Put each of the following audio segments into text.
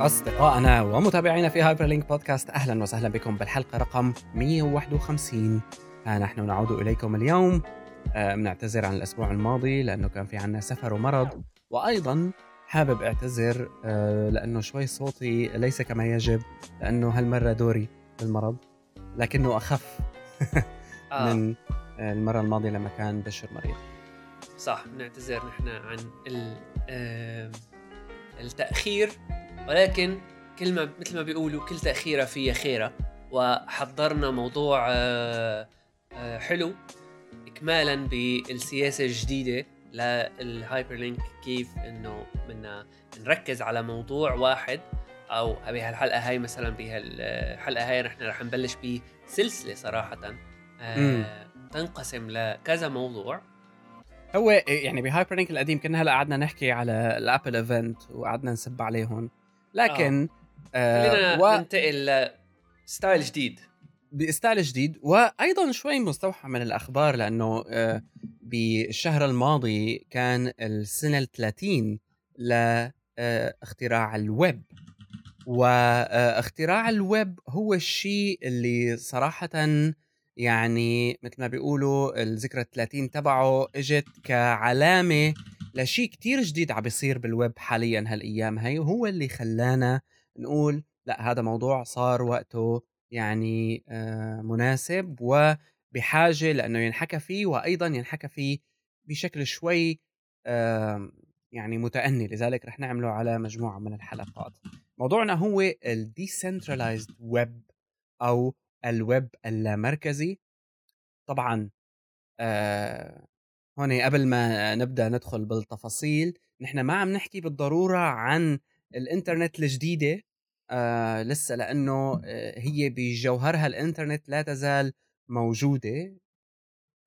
أصدقائنا ومتابعينا في هايبر لينك بودكاست أهلا وسهلا بكم بالحلقة رقم 151 ها نحن نعود إليكم اليوم. آه، بنعتذر عن الأسبوع الماضي لأنه كان في عنا سفر ومرض. وأيضا حابب أعتذر آه، لأنه شوي صوتي ليس كما يجب لأنه هالمرة دوري بالمرض لكنه أخف آه. من المرة الماضية لما كان بشر مريض. صح بنعتذر نحن عن التأخير. ولكن كل ما مثل ما بيقولوا كل تأخيرة فيها خيرة وحضرنا موضوع آه، آه، حلو. إكمالا بالسياسة الجديدة. للهايبر لينك كيف إنه بدنا نركز على موضوع واحد. أو بهالحلقة هاي مثلا بهالحلقة هاي نحن رح نبلش بسلسلة صراحة. مم. آه تنقسم لكذا موضوع. هو يعني بهايبر لينك القديم كنا هلأ قعدنا نحكي على ال Apple event وقعدنا نسب عليهم. لكن آه خلينا و... ننتقل ل style جديد. ب style جديد وأيضا شوي مستوحى من الأخبار لأنه آه، بالشهر الماضي كان السنة ال 30 لاختراع الويب. واختراع الويب هو الشيء اللي صراحة يعني مثل ما بيقولوا الذكرى 30 تبعه إجت كعلامة لشيء كتير جديد عم بيصير بالويب حاليا هالأيام. هي وهو اللي خلانا نقول لا هذا موضوع صار وقته يعني آه، مناسب وبحاجة لأنه ينحكى فيه وأيضا ينحكى فيه بشكل شوي يعني متأني. لذلك رح نعمله على مجموعة من الحلقات. موضوعنا هو ال Web أو الويب اللامركزي طبعا آه هون قبل ما نبدأ ندخل بالتفاصيل نحن ما عم نحكي بالضرورة عن الإنترنت الجديدة آه لسه لأنه آه هي بجوهرها الإنترنت لا تزال موجودة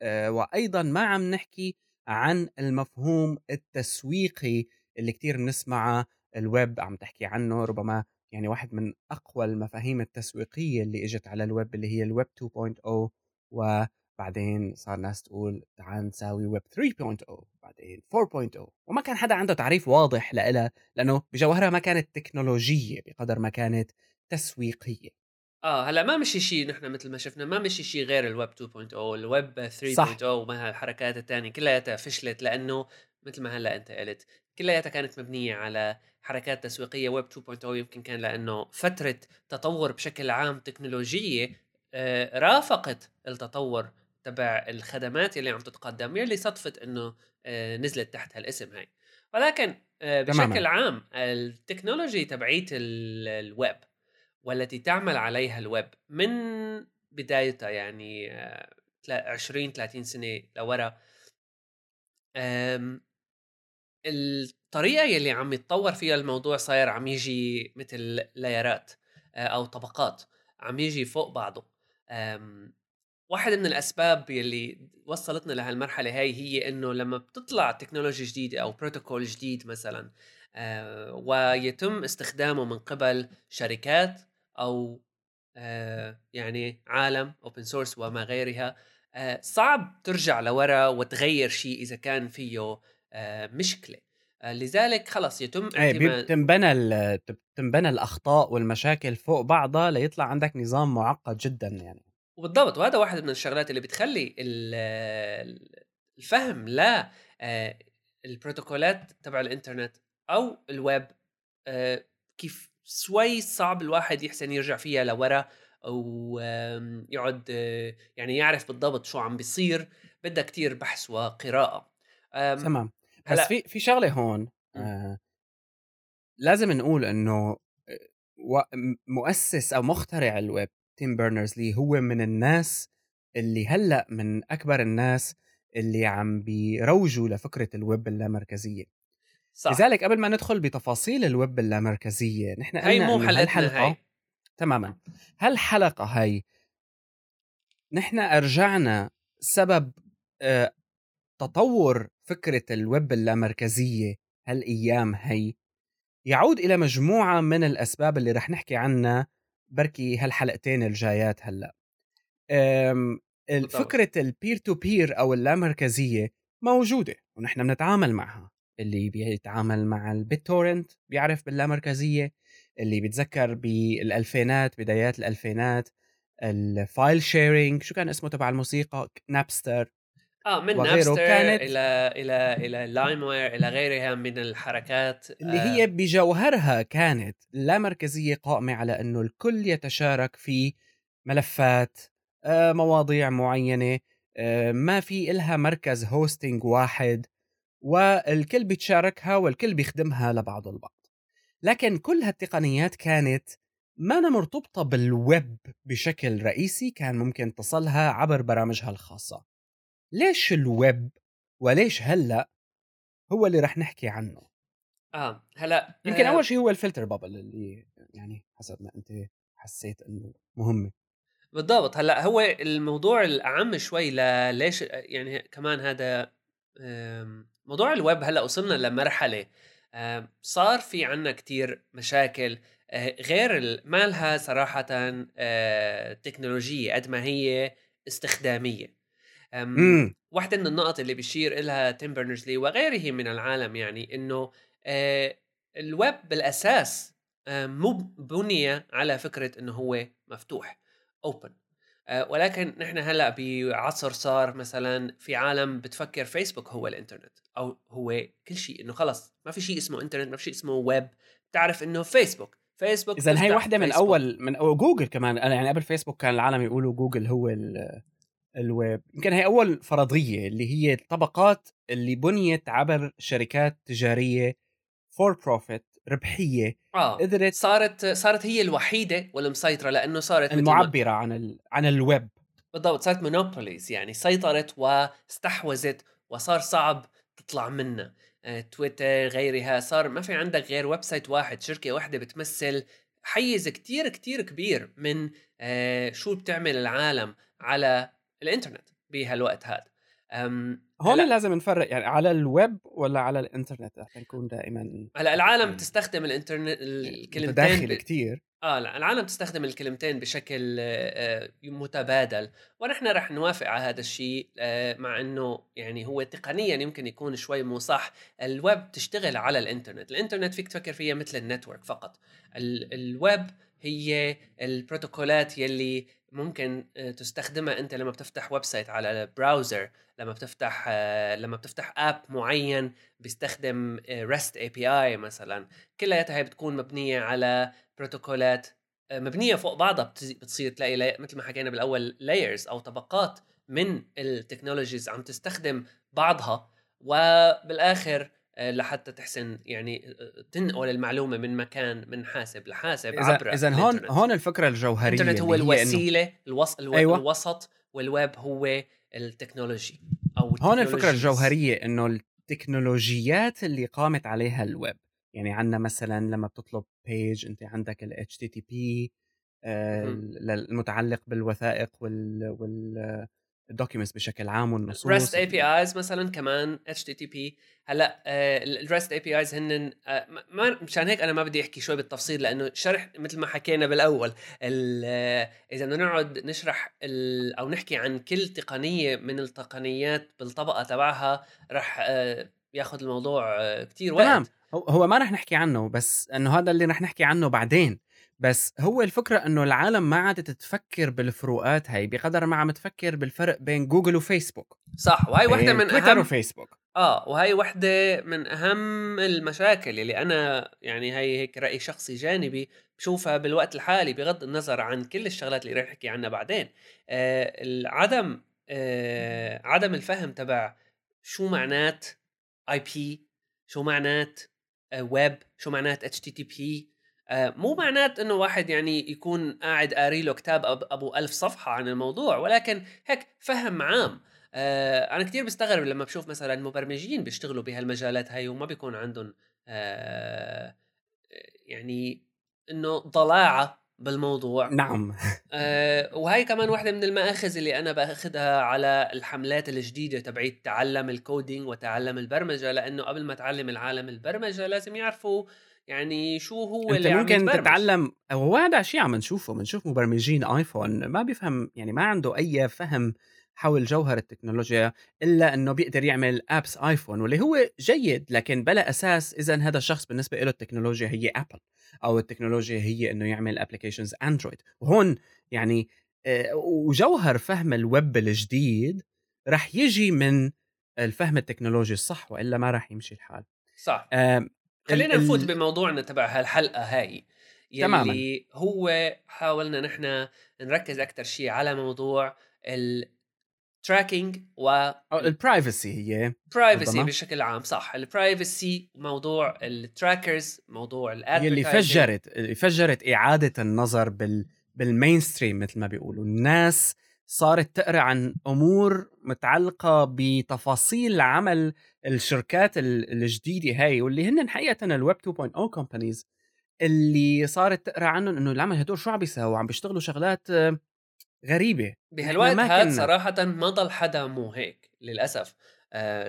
آه وأيضا ما عم نحكي عن المفهوم التسويقي اللي كتير بنسمعه الويب عم تحكي عنه ربما يعني واحد من أقوى المفاهيم التسويقية اللي إجت على الويب اللي هي الويب 2.0 وبعدين صار ناس تقول تعال نساوي ويب 3.0 بعدين 4.0 وما كان حدا عنده تعريف واضح لها لأنه بجوهرها ما كانت تكنولوجية بقدر ما كانت تسويقية. آه هلأ ما مشي شيء نحن مثل ما شفنا ما مشي شيء غير الويب 2.0 الويب 3.0 وما هالحركات الثانية كلياتها فشلت لأنه مثل ما هلأ أنت قلت كلياتها كانت مبنية على حركات تسويقية ويب 2.0 يمكن كان لأنه فترة تطور بشكل عام تكنولوجية آه، رافقت التطور تبع الخدمات اللي عم تتقدم يلي صدفت إنه آه، نزلت تحت هالاسم هاي ولكن آه، تماماً. بشكل عام ال technology تبعيت ال- الويب والتي تعمل عليها الويب من بدايتها يعني آه، تلا- 20 30 سنة لورا الطريقة يلي عم يتطور فيها الموضوع صاير عم يجي مثل لايرات آه، أو طبقات عم يجي فوق بعضه واحد من الأسباب يلي وصلتنا لهالمرحله هاي هي إنه لما بتطلع تكنولوجيا جديده أو بروتوكول جديد مثلا آه، ويتم استخدامه من قبل شركات أو آه، يعني عالم open source وما غيرها آه، صعب ترجع لورا وتغير شيء إذا كان فيه مشكلة. لذلك خلص يتم اعتماد بتنبنى ال- بتنبنى الأخطاء والمشاكل فوق بعضها ليطلع عندك نظام معقد جدا يعني. وبالضبط وهذا واحد من الشغلات اللي بتخلي ال- الفهم لا آه، البروتوكولات تبع الإنترنت أو الويب آه، كيف شوي صعب الواحد يحسن يرجع فيها لورا أو يقعد آه، يعني يعرف بالضبط شو عم بيصير بدها كتير بحث وقراءة. آم، تمام. بس في في شغلة هون آه لازم نقول إنه مؤسس أو مخترع الويب تيم بيرنرز لي هو من الناس اللي هلأ من أكبر الناس اللي عم بيروجوا لفكرة الويب اللامركزية. صح. لذلك قبل ما ندخل بتفاصيل الويب اللامركزية نحن هاي مو حلقتنا هالحلقة هاي تماما. هالحلقة هاي نحن أرجعنا سبب آه، تطور فكرة الويب اللامركزية هالأيام هي يعود إلى مجموعة من الأسباب اللي رح نحكي عنها بركي هالحلقتين الجايات بالضبط. فكرة ال peer-to-peer أو اللامركزية موجودة ونحن بنتعامل معها. اللي بيتعامل مع ال BitTorrent بيعرف باللامركزية اللي بيتذكر بالألفينات بدايات الألفينات ال file sharing شو كان اسمه تبع الموسيقى؟ نابستر آه من Napster كانت إلى إلى إلى LimeWire إلى غيرها من الحركات اللي آه. هي بجوهرها كانت لا مركزية قائمة على إنه الكل يتشارك في ملفات آه مواضيع معينة آه ما في إلها مركز hosting واحد والكل بيتشاركها والكل بيخدمها لبعض البعض. لكن كل هالتقنيات كانت ما مرتبطة بالويب بشكل رئيسي كان ممكن تصلها عبر برامجها الخاصة. ليش الويب وليش هلأ هو اللي رح نحكي عنه؟ آه هلأ يمكن آه. أول شيء هو ال filter bubble اللي يعني حسب ما أنت حسيت إنه مهمة. بالضبط هلأ هو الموضوع الأعم شوي ليش يعني كمان هذا موضوع الويب هلأ وصلنا لمرحلة صار في عنا كتير مشاكل آه، غير ما لها صراحة آه، تكنولوجية قد ما هي استخدامية. إمم. واحدة من النقط اللي بيشير إلها تيم بيرنرز لي وغيره من العالم يعني إنه آه، الويب بالأساس مو بني على فكرة إنه هو مفتوح open ولكن نحن هلأ بعصر صار مثلا في عالم بتفكر فيسبوك هو الإنترنت أو هو كل شيء إنه خلص ما في شيء اسمه إنترنت ما في شيء اسمه ويب بتعرف إنه فيسبوك فيسبوك اذا هي واحدة من أول من أول جوجل كمان أنا يعني قبل فيسبوك كان العالم يقولوا جوجل هو الويب. يمكن هي أول فرضية اللي هي الطبقات اللي بنيت عبر شركات تجارية for profit ربحية. آه قدرت صارت صارت هي الوحيدة والمسيطرة لأنه صارت المعبرة عن ال... عن الويب. بالضبط صارت monopolies يعني سيطرت واستحوذت وصار صعب تطلع منها. آه، تويتر غيرها صار ما في عندك غير website واحد شركة واحدة بتمثل حيز كتير كتير كبير من آه، شو بتعمل العالم على الإنترنت بهالوقت هذا. هون هلأ لازم نفرق يعني على الويب ولا على الإنترنت؟ رح نكون دائما هلأ العالم يعني تستخدم الإنترنت الكلمتين داخل كثير آه لا العالم تستخدم الكلمتين بشكل آه متبادل. ونحن رح نوافق على هذا الشيء آه مع إنه يعني هو تقنيا يمكن يكون شوي مو صح. الويب تشتغل على الإنترنت. الإنترنت فيك تفكر فيها مثل ال network فقط. الويب هي البروتوكولات يلي ممكن آه، تستخدمها انت لما بتفتح website على ال browser لما بتفتح آه، لما بتفتح app معين بيستخدم REST API مثلا. كلياتها هي بتكون مبنية على بروتوكولات آه، مبنية فوق بعضها. بتصير تلاقي مثل ما حكينا بالأول layers أو طبقات من ال technologies عم تستخدم بعضها. وبالآخر لحتى تحسن يعني آه، تنقل المعلومة من مكان من حاسب لحاسب عبر إذا هون هون الفكرة الجوهرية الإنترنت هو الوسيلة الوس... ألو... أيوة. الوسط والويب هو ال technology أو هون الفكرة الجوهرية إنه التكنولوجيات اللي قامت عليها الويب. يعني عندنا مثلا لما بتطلب page أنت عندك ال HTTP آه المتعلق بالوثائق وال وال ال documents بشكل عام والنصوص ريست اي بي ايز مثلا كمان HTTP هلأ ال REST APIs هن آه ما مشان هيك أنا ما بدي أحكي شوي بالتفصيل لأنه شرح مثل ما حكينا بالأول آه، إذا بدنا نقعد نشرح أو نحكي عن كل تقنية من التقنيات بالطبقة تبعها رح آه ياخذ الموضوع كثير وقت. تمام هو ما رح نحكي عنه بس إنه هذا اللي رح نحكي عنه بعدين. بس هو الفكرة إنه العالم ما عادت تفكر بالفروقات هاي بقدر ما عم تفكر بالفرق بين جوجل وفيسبوك. صح وهي وحدة من تويتر أهم وفيسبوك. آه وهي وحدة من أهم المشاكل اللي أنا يعني هي هيك رأي شخصي جانبي بشوفها بالوقت الحالي بغض النظر عن كل الشغلات اللي رح نحكي عنها بعدين. آه عدم آه عدم الفهم تبع شو معنات IP شو معنات ويب آه شو معنات HTTP مو معنات إنه واحد يعني يكون قاعد قاري له كتاب أبو ألف صفحة عن الموضوع ولكن هيك فهم عام. آه أنا كثير بستغرب لما بشوف مثلا مبرمجين بيشتغلوا بهالمجالات هاي وما بيكون عندهم آه يعني إنه ضلاعة بالموضوع. نعم. آه وهي كمان واحدة من المآخذ اللي أنا بأخذها على الحملات الجديدة تبعيت تعلم الكودينج وتعلم البرمجة لأنه قبل ما تعلم العالم البرمجة لازم يعرفوا يعني شو هو أنت اللي ممكن عم تتعلم هو هذا شيء عم نشوفه بنشوف مبرمجين آيفون ما بيفهم يعني ما عنده أي فهم حول جوهر التكنولوجيا إلا إنه بيقدر يعمل apps آيفون واللي هو جيد لكن بلا أساس اذا هذا الشخص بالنسبة له التكنولوجيا هي ابل أو التكنولوجيا هي إنه يعمل applications اندرويد وهون يعني آه، وجوهر فهم الويب الجديد رح يجي من الفهم التكنولوجي الصح وإلا ما رح يمشي الحال. صح. خلينا نفوت بموضوعنا تبع هالحلقة هاي يلي تماما. هو حاولنا نحن نركز أكثر شيء على موضوع ال tracking و ال privacy هي privacy بشكل عام صح. ال privacy موضوع ال trackers موضوع اللي فجرت اللي فجرت إعادة النظر بال بال mainstream مثل ما بيقولوا. الناس صارت تقرأ عن أمور متعلقة بتفاصيل عمل الشركات الجديدة هاي واللي هن حقيقه الويب 2.0 companies اللي صارت تقرأ عنهم إنه العمل هدول شو عم بيساووا؟ عم بيشتغلوا شغلات غريبة. بهالوقت هذا صراحة ما ضل حدا مو هيك للأسف.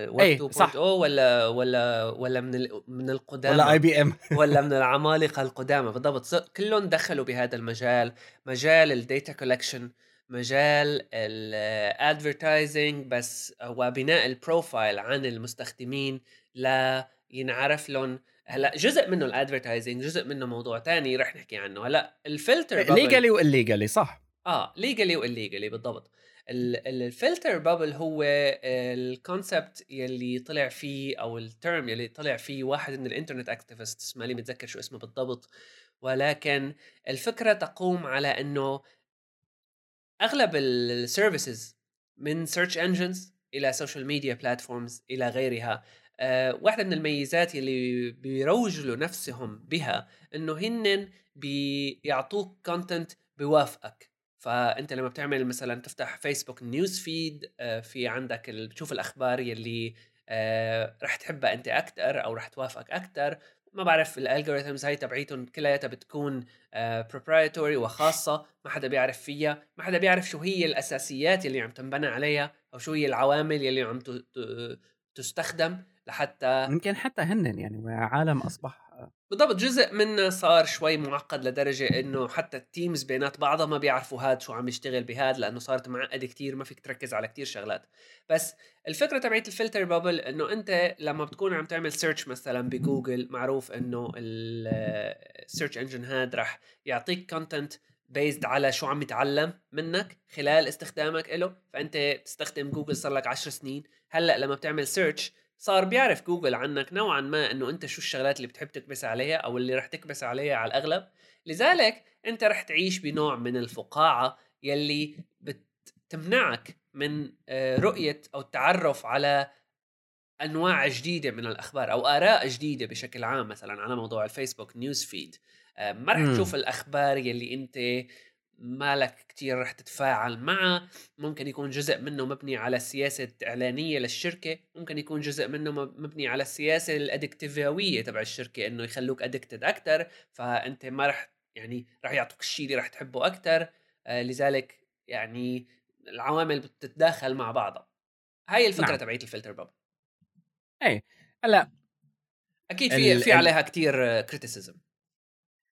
ويب 2.0 ولا ولا ولا من من القدامى. ولا اي بي ام ولا من العمالقة القدامى بالضبط. كلهم دخلوا بهذا المجال مجال ال data collection مجال ال advertising بس وبناء ال profile عن المستخدمين لا ينعرف لهم. هلأ جزء منه ال advertising جزء منه موضوع تاني رح نحكي عنه. هلأ الفلتر ليجالي والليجالي صح. آه ليجالي والليجالي بالضبط. ال filter bubble هو ال concept يلي طلع فيه أو ال term يلي طلع فيه واحد من ال internet activists مالي متذكر شو اسمه بالضبط. ولكن الفكرة تقوم على إنه أغلب ال services من search engines إلى social media platforms إلى غيرها. أه واحدة من الميزات اللي بيروجوا نفسهم بها إنه هن بيعطوك content بيوافقك فأنت لما بتعمل مثلا تفتح فيسبوك news feed أه في عندك بتشوف الأخبار يلي أه رح تحبها أنت أكثر أو رح توافقك أكثر ما بعرف ال algorithms هاي تبعيتهم كلياتها بتكون proprietary آه، وخاصة ما حدا بيعرف فيها ما حدا بيعرف شو هي الأساسيات اللي عم تنبنى عليها أو شو هي العوامل اللي عم تستخدم لحتى يمكن حتى هن يعني عالم أصبح بالضبط جزء منه صار شوي معقد لدرجة إنه حتى ال teams بينات بعضها ما بيعرفوا هاد شو عم يشتغل بهاد لأنه صارت معقده كتير ما فيك تركز على كتير شغلات. بس الفكرة تبعت ال filter bubble إنه أنت لما بتكون عم تعمل search مثلا بجوجل معروف إنه ال search engine هاد رح يعطيك content based على شو عم يتعلم منك خلال استخدامك له فأنت بتستخدم جوجل صار لك 10 سنين. هلأ لما بتعمل search صار بيعرف جوجل عنك نوعا ما إنه أنت شو الشغلات اللي بتحب تكبس عليها أو اللي رح تكبس عليها على الأغلب. لذلك أنت رح تعيش بنوع من الفقاعة يلي بتمنعك من آه، رؤية أو التعرف على أنواع جديدة من الأخبار أو آراء جديدة بشكل عام مثلا على موضوع الفيسبوك news feed. ما رح تشوف الأخبار يلي أنت مالك كتير رح تتفاعل معه. ممكن يكون جزء منه مبني على السياسة إعلانية للشركة ممكن يكون جزء منه مبني على السياسة ال addictive ية تبع الشركة إنه يخلوك addicted أكتر. فأنت ما رح يعني رح يعطوك الشيء اللي رح تحبه أكتر. آه لذلك يعني العوامل بتتداخل مع بعضها. هاي الفكرة نعم. تبعت ال filter bubble إيه هلأ أكيد في في عليها كتير criticism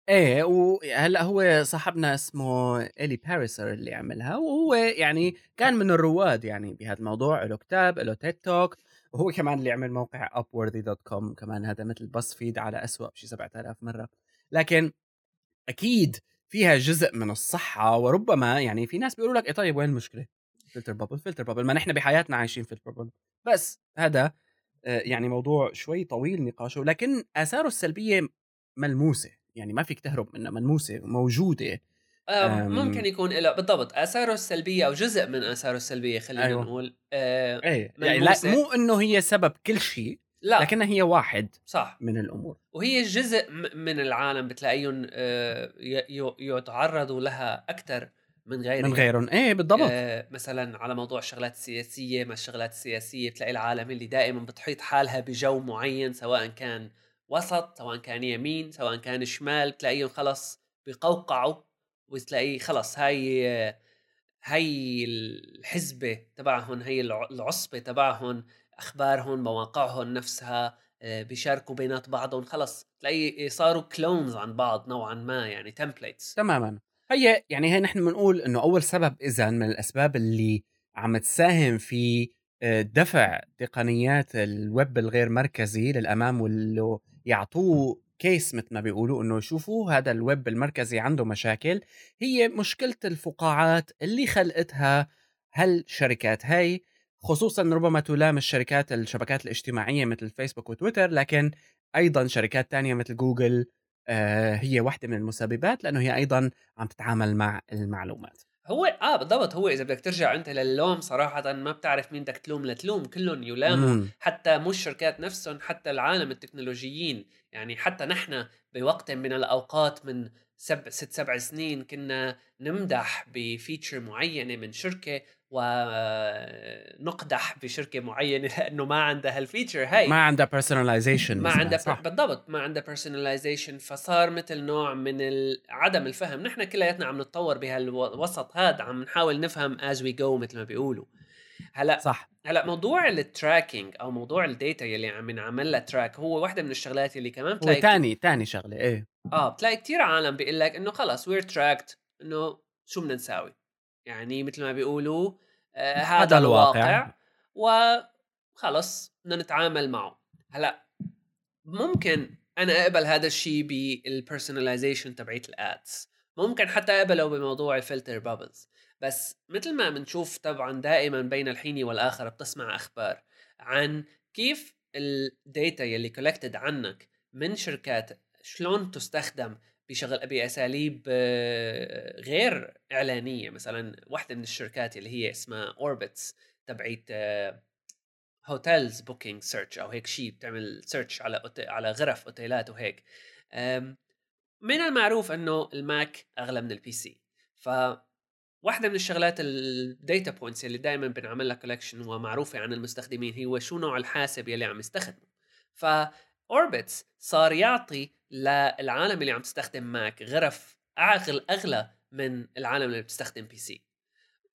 إيه وهلا هو صاحبنا اسمه إيلي باريسر اللي عملها وهو يعني كان من الرواد يعني بهذا الموضوع له كتاب له TED Talk وهو كمان اللي عمل موقع upworthy.com كمان هذا مثل BuzzFeed على أسوأ بشي 7000 مرة. لكن أكيد فيها جزء من الصحة وربما يعني في ناس بيقولوا لك إيه طيب وين المشكلة؟ filter bubble filter bubble ما نحن بحياتنا عايشين filter bubble بس هذا آه، يعني موضوع شوي طويل نقاشه لكن آثاره السلبية ملموسة. يعني ما فيك تهرب منها ملموسة موجودة. ممكن يكون له بالضبط آثاره السلبية أو جزء من آثاره السلبية خلينا أيوة. نقول آه إيه يعني لا مو إنه هي سبب كل شيء لا. لكنها هي واحد صح. من الأمور. وهي جزء من العالم بتلاقيهم آه يتعرضوا لها أكثر من غيرهم. من غيرهم. إيه بالضبط. آه مثلا على موضوع الشغلات السياسية ما الشغلات السياسية بتلاقي العالم اللي دائما بتحيط حالها بجو معين سواء كان وسط سواء كان يمين سواء كان شمال بتلاقيهم خلص بقوقعوا وتلاقيه خلص هاي هاي الحزبة تبعهم هي العصبة تبعهم أخبارهم مواقعهم نفسها آه، بيشاركوا بينات بعضهم خلص تلاقي صاروا clones عن بعض نوعا ما يعني templates تماما. هي يعني هي نحن بنقول إنه أول سبب اذا من الأسباب اللي عم تساهم في آه، دفع تقنيات الويب الغير مركزي للأمام واللي يعطوه case مثل ما بيقولوا إنه شوفوا هذا الويب المركزي عنده مشاكل. هي مشكلة الفقاعات اللي خلقتها هالشركات. هاي خصوصا ربما تلام الشركات الشبكات الاجتماعية مثل فيسبوك وتويتر لكن أيضا شركات تانية مثل جوجل آه، هي واحدة من المسببات لأنه هي أيضا عم تتعامل مع المعلومات. هو آه بالضبط. هو إذا بدك ترجع أنت للوم صراحة ما بتعرف مين بدك تلوم لتلوم. كلهم يلاموا. مم. حتى مو الشركات نفسهم حتى العالم التكنولوجيين. يعني حتى نحن بوقت من الأوقات من سبع ست سبع سنين كنا نمدح ب feature معينة من شركة ونقدح بشركة معينة لأنه ما عندها هال feature هاي. ما عندها personalization ما عندها صح. بالضبط ما عندها personalization. فصار مثل نوع من عدم الفهم. نحن كلياتنا عم نتطور بهالوسط هذا عم نحاول نفهم as we go مثل ما بيقولوا. هلا صح. هلا موضوع ال tracking أو موضوع ال data يلي عم نعمل لها track هو واحدة من الشغلات اللي كمان هو بتلاقي تاني تاني شغلة إيه. آه بتلاقي كثير عالم بيقول لك إنه خلص we're tracked إنه شو بدنا نساوي؟ يعني مثل ما بيقولوا آه هذا هذا الواقع. وخلص بدنا نتعامل معه. هلا ممكن أنا أقبل هذا الشيء بال personalization تبعيت ال ads. ممكن حتى أقبله بموضوع ال filter bubbles بس مثل ما بنشوف طبعا دائما بين الحين والآخر بتسمع أخبار عن كيف ال data يلي collected عنك من شركات شلون تستخدم بشغل باساليب آه، غير إعلانية. مثلا واحدة من الشركات اللي هي اسمها Orbitz تبعيت hotels booking search أو هيك شيء بتعمل search على على غرف أوتيلات وهيك. من المعروف إنه ال Mac أغلى من ال PC ف واحدة من الشغلات ال data points اللي دائما بنعمل لها collection ومعروفة عن المستخدمين هو شو نوع الحاسب يلي عم يستخدمه. ف Orbitz صار يعطي للعالم اللي عم تستخدم Mac غرف اغلى أغلى من العالم اللي بتستخدم PC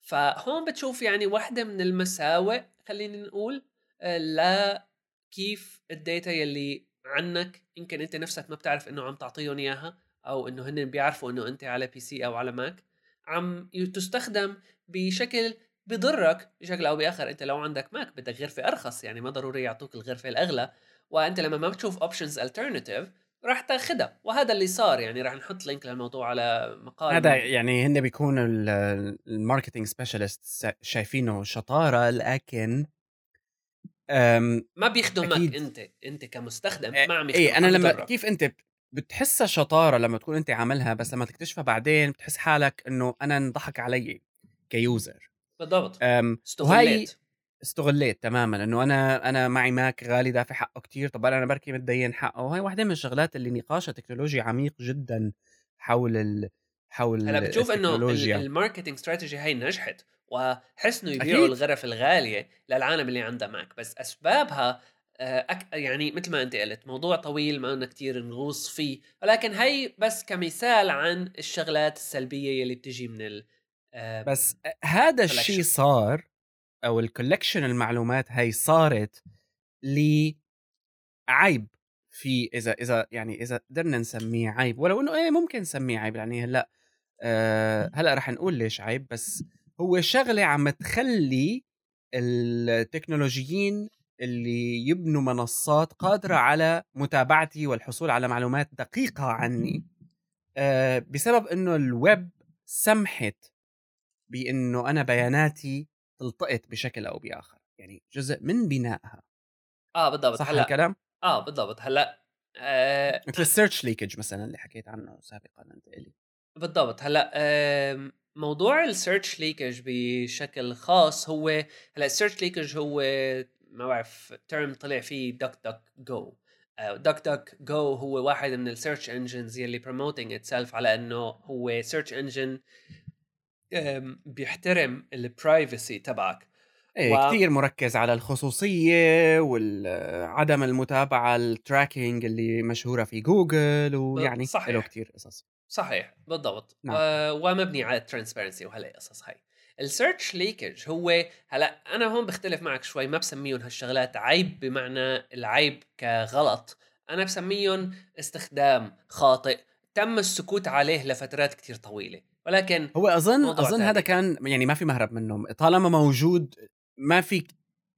فهون بتشوف يعني واحدة من المساوئ خلينا نقول آه، لا كيف ال data يلي عنك يمكن أنت نفسك ما بتعرف إنه عم تعطيهم إياها أو إنه هن بيعرفوا إنه أنت على PC أو على Mac عم تستخدم بشكل بضرك بشكل أو بآخر. أنت لو عندك Mac بدك غرفة أرخص يعني ما ضروري يعطوك الغرفة الأغلى. وأنت لما ما بتشوف options alternative راح تاخدها وهذا اللي صار يعني راح نحط link للموضوع على مقال هذا يعني هن بيكونوا ال marketing specialist شايفينه شطارة لكن ما بيخدمك أكيد. أنت أنت كمستخدم إيه- ما عم يخدمك إيه أنا لما بضرك. كيف أنت بتحسها شطارة لما تكون أنت عاملها بس لما تكتشفها بعدين بتحس حالك إنه أنا انضحك علي ك user بالضبط وهي استغليت تماما إنه أنا أنا معي Mac غالي دافع حقه كتير طب أنا بركي متدين حقه وهي واحدة من الشغلات اللي نقاشها technology عميق جدا حول ال... حول هلأ بتشوف إنه ال marketing strategy هاي نجحت وحسنوا يبيعوا أكيد. الغرف الغالية للعالم اللي عنده Mac بس أسبابها آه، أك... يعني مثل ما أنت قلت موضوع طويل ما بدنا كثير نغوص فيه ولكن هي بس كمثال عن الشغلات السلبية يلي بتجي من ال آه، بس هذا الشيء. صار أو الكولكشن المعلومات هاي صارت لعيب في إذا إذا يعني إذا قدرنا نسميه عيب ولو إنه إيه ممكن نسميه عيب يعني هلأ آه هلأ رح نقول ليش عيب بس هو شغلة عم تخلي التكنولوجيين اللي يبنوا منصات قادرة على متابعتي والحصول على معلومات دقيقة عني آه بسبب إنه الويب سمحت بإنه أنا بياناتي تلتقط بشكل أو بآخر يعني جزء من بنائها. آه بالضبط. صح هلأ الكلام؟ آه بالضبط. هلأ آه مثل ال search leakage مثلا اللي حكيت عنه سابقا أنت إلي. بالضبط. هلأ آم، موضوع ال search leakage بشكل خاص هو هلأ ال search leakage هو ما بعرف term طلع فيه دك دك جو دك دك جو هو واحد من ال search engines يلي promoting itself على إنه هو search engine بيحترم ال privacy تبعك إيه و-. كثير مركز على الخصوصية وعدم المتابعة ال tracking اللي مشهورة في جوجل ويعني صحيح. له كثير قصص صحيح بالضبط نعم. و... ومبني على ال transparency وهالقصص هاي ال search leakage هو هلا أنا هون بختلف معك شوي ما بسميهم هالشغلات عيب بمعنى العيب كغلط أنا بسميهم استخدام خاطئ تم السكوت عليه لفترات كتير طويلة ولكن هو اظن أظن هذا. كان يعني ما في مهرب منه طالما موجود ما فيك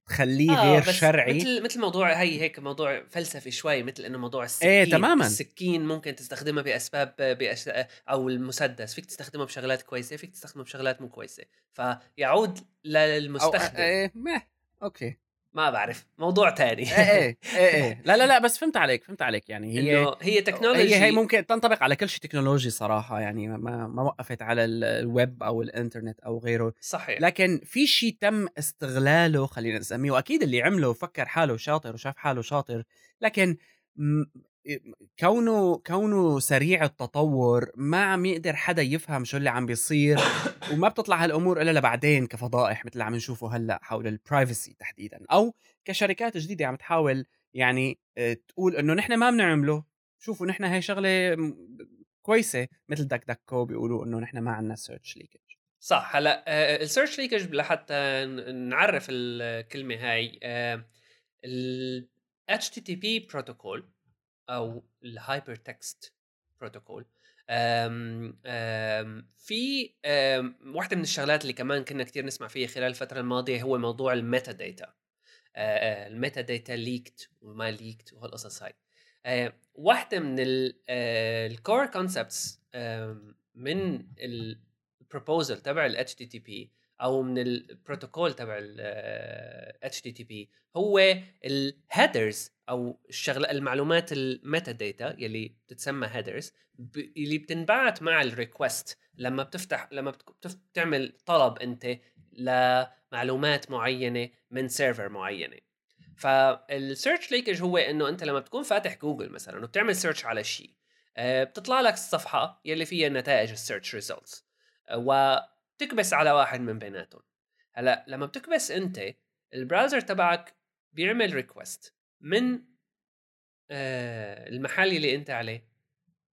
تخليه آه غير بس شرعي. مثل مثل موضوع هي هيك موضوع فلسفي شوي مثل إنه موضوع السكين. إيه، تماماً. السكين ممكن تستخدمها بأسباب بأش... أو المسدس. فيك تستخدمه بشغلات كويسة فيك تستخدمه بشغلات مو كويسة. فيعود أو للمستخدم. إيه مه okay. ما بعرف موضوع تاني. إيه إيه إيه إيه. لا لا لا بس فهمت عليك فهمت عليك. يعني هي هي technology هي هي ممكن تنطبق على كل شيء technology صراحة يعني ما ما وقفت على ال- الويب أو الإنترنت أو غيره. صحيح. لكن في شيء تم استغلاله خلينا نسميه وأكيد اللي عمله فكر حاله شاطر وشاف حاله شاطر لكن كونه كونه سريع التطور ما عم يقدر حدا يفهم شو اللي عم بيصير وما بتطلع هالأمور إلا لبعدين كفضائح مثل اللي عم نشوفه هلأ حول ال privacy تحديدا أو كشركات جديدة عم تحاول يعني آه، تقول إنه نحن ما بنعمله شوفوا نحن هي شغلة كويسة مثل DuckDuckGo بيقولوا إنه نحن ما عندنا search leakage صح هلأ ال search leakage لحتى نعرف الكلمة هاي آه، ال HTTP protocol أو ال hypertext protocol في آم، واحدة من الشغلات اللي كمان كنا كتير نسمع فيها خلال الفترة الماضية هو موضوع ال metadata ال metadata leaked وما leaked وهالقصص هاي. آه، واحدة من ال core concepts من ال proposal تبع ال HTTP أو من البروتوكول تبع ال HTTP هو ال headers أو الشغله المعلومات ال metadata يلي بتتسمى headers اللي بتنبعت مع ال request لما بتفتح لما بتعمل طلب أنت لمعلومات معينة من server معينة. فال search leakage هو إنه أنت لما بتكون فاتح جوجل مثلا وبتعمل search على شيء آه، بتطلع لك الصفحة يلي فيها نتائج ال search results وبتكبس على واحد من بيناتهم. هلأ لما بتكبس أنت ال browser تبعك بيعمل request من آه، المحل اللي أنت عليه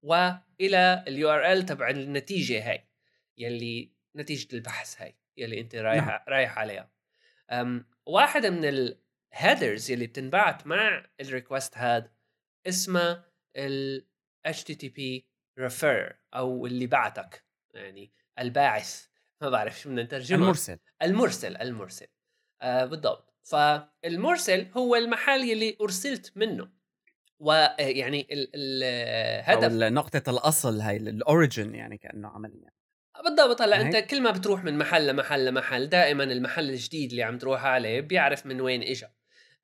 وإلى ال URL تبع النتيجة هاي يلي نتيجة البحث هاي يلي أنت رايح نعم. رايح عليها. أم واحدة من ال headers يلي بتنبعت مع ال request هاد اسمها ال HTTP refer أو اللي بعتك يعني الباعث. ما بعرف شو بدنا نترجمها المرسل. المرسل المرسل. آه بالضبط. فالمرسل هو المحل يلي أرسلت منه. ويعني أو الهدف ال- نقطة الأصل هاي الاوريجن يعني كأنه عمليا بالضبط. هلأ؟ أنت كل ما بتروح من محل لمحل لمحل دائما المحل الجديد اللي عم تروح عليه بيعرف من وين اجى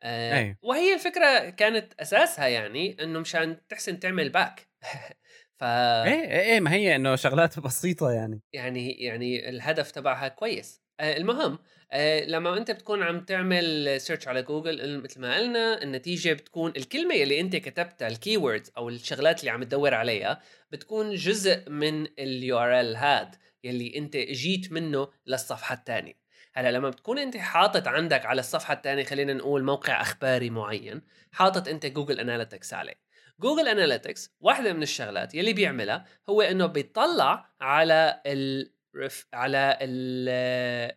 آه أي. وهي الفكرة كانت أساسها يعني إنه مشان تحسن تعمل back ف إيه إيه إيه ما هي إنه شغلات بسيطة يعني. يعني يعني الهدف تبعها كويس. آه المهم آه لما أنت بتكون عم تعمل search على جوجل مثل ما قلنا النتيجة بتكون الكلمة اللي أنت كتبتها ال keywords أو الشغلات اللي عم تدور عليها بتكون جزء من ال URL هاد يلي أنت جيت منه للصفحة الثانية هلأ لما بتكون أنت حاطط عندك على الصفحة الثانية خلينا نقول موقع أخباري معين حاطط أنت Google Analytics عليه. Google Analytics واحدة من الشغلات يلي بيعملها هو إنه بيطلع على ال على ال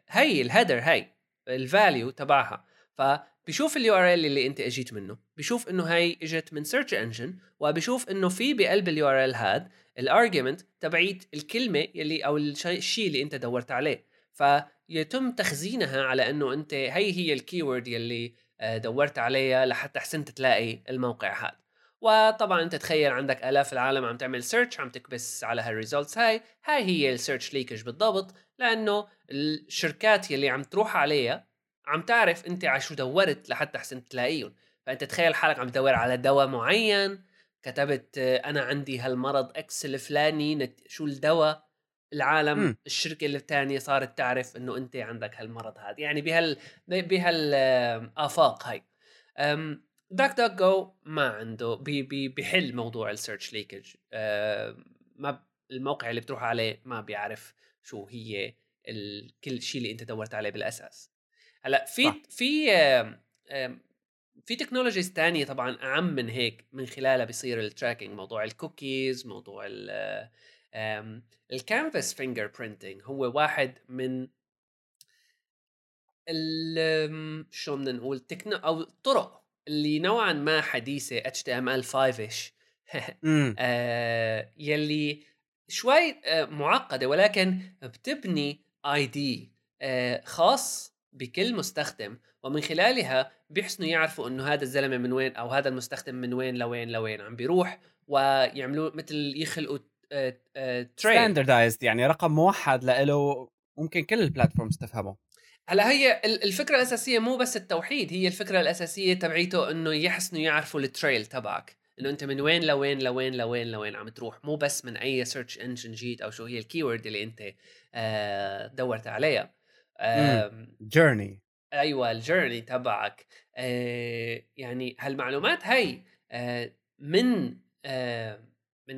هي ال header هي ال value تبعها. فبيشوف ال URL اللي أنت إجيت منه بيشوف إنه هي إجت من search engine وبيشوف إنه في بقلب ال URL هاد ال argument تبعيت الكلمة يلي أو الشيء الشيء اللي أنت دورت عليه. فيتم تخزينها على إنه أنت هي هي ال keyword يلي آه، دورت عليها لحتى حسنت تلاقي الموقع هذا وطبعا أنت تخيل عندك آلاف العالم عم تعمل search عم تكبس على هال results هاي هاي هي ال search leakage بالضبط لأنه الشركات يلي عم تروح عليها عم تعرف أنت على شو دورت لحتى حسن تلاقيهم. فأنت تخيل حالك عم تدور على دواء معين كتبت أنا عندي هالمرض إكس الفلاني شو الدواء؟ العالم مم. الشركة الثانية صارت تعرف إنه أنت عندك هالمرض هذا. يعني بهال بهالافاق هاي. DuckDuckGo ما عنده بي بي بيحل موضوع ال search leakage ما ب- الموقع اللي بتروح عليه ما بيعرف شو هي. كل شيء اللي انت دورت عليه بالأساس هلأ في صح. في آم، آم، في technologies تانية طبعا أعم من هيك من خلالها بيصير ال tracking موضوع الكوكيز موضوع ال ال canvas fingerprinting هو واحد من ال شو بدنا نقول تكنو أو الطرق اللي نوعا ما حديثة HTML5 ish امم آه يلي شوي آه، معقدة ولكن بتبني ID خاص بكل مستخدم. ومن خلالها بيحسنوا يعرفوا إنه هذا الزلمة من وين أو هذا المستخدم من وين لوين لوين عم بيروح ويعملوا مثل يخلقوا standardized يعني رقم موحد له ممكن كل ال platforms تفهمه. هلا هي الفكرة الأساسية مو بس التوحيد هي الفكرة الأساسية تبعيته إنه يحسنوا يعرفوا ال trail تبعك. إنه أنت من وين لوين لوين لوين لوين عم تروح. مو بس من أي search engine جيت أو شو هي ال keyword اللي أنت آه دورت عليها. journey أيوه ال journey تبعك. آه يعني هالمعلومات هي آه من آه من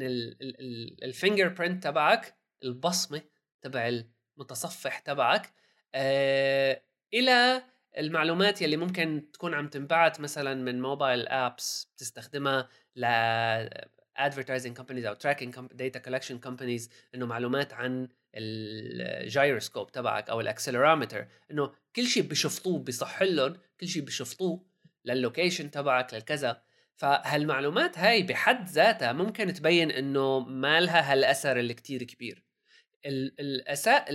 ال fingerprint تبعك البصمة تبع المتصفح تبعك آه إلى المعلومات يلي ممكن تكون عم تنبعت مثلا من mobile apps بتستخدمها ل advertising companies أو tracking data collection companies إنه معلومات عن الجايروسكوب تبعك أو ال accelerometer إنه كل شيء بشفطوه بصح لهم كل شيء بشفطوه للوكيشن تبعك للكذا. فهالمعلومات هاي بحد ذاتها ممكن تبين إنه ما لها هالأثر اللي كتير كبير. الاساء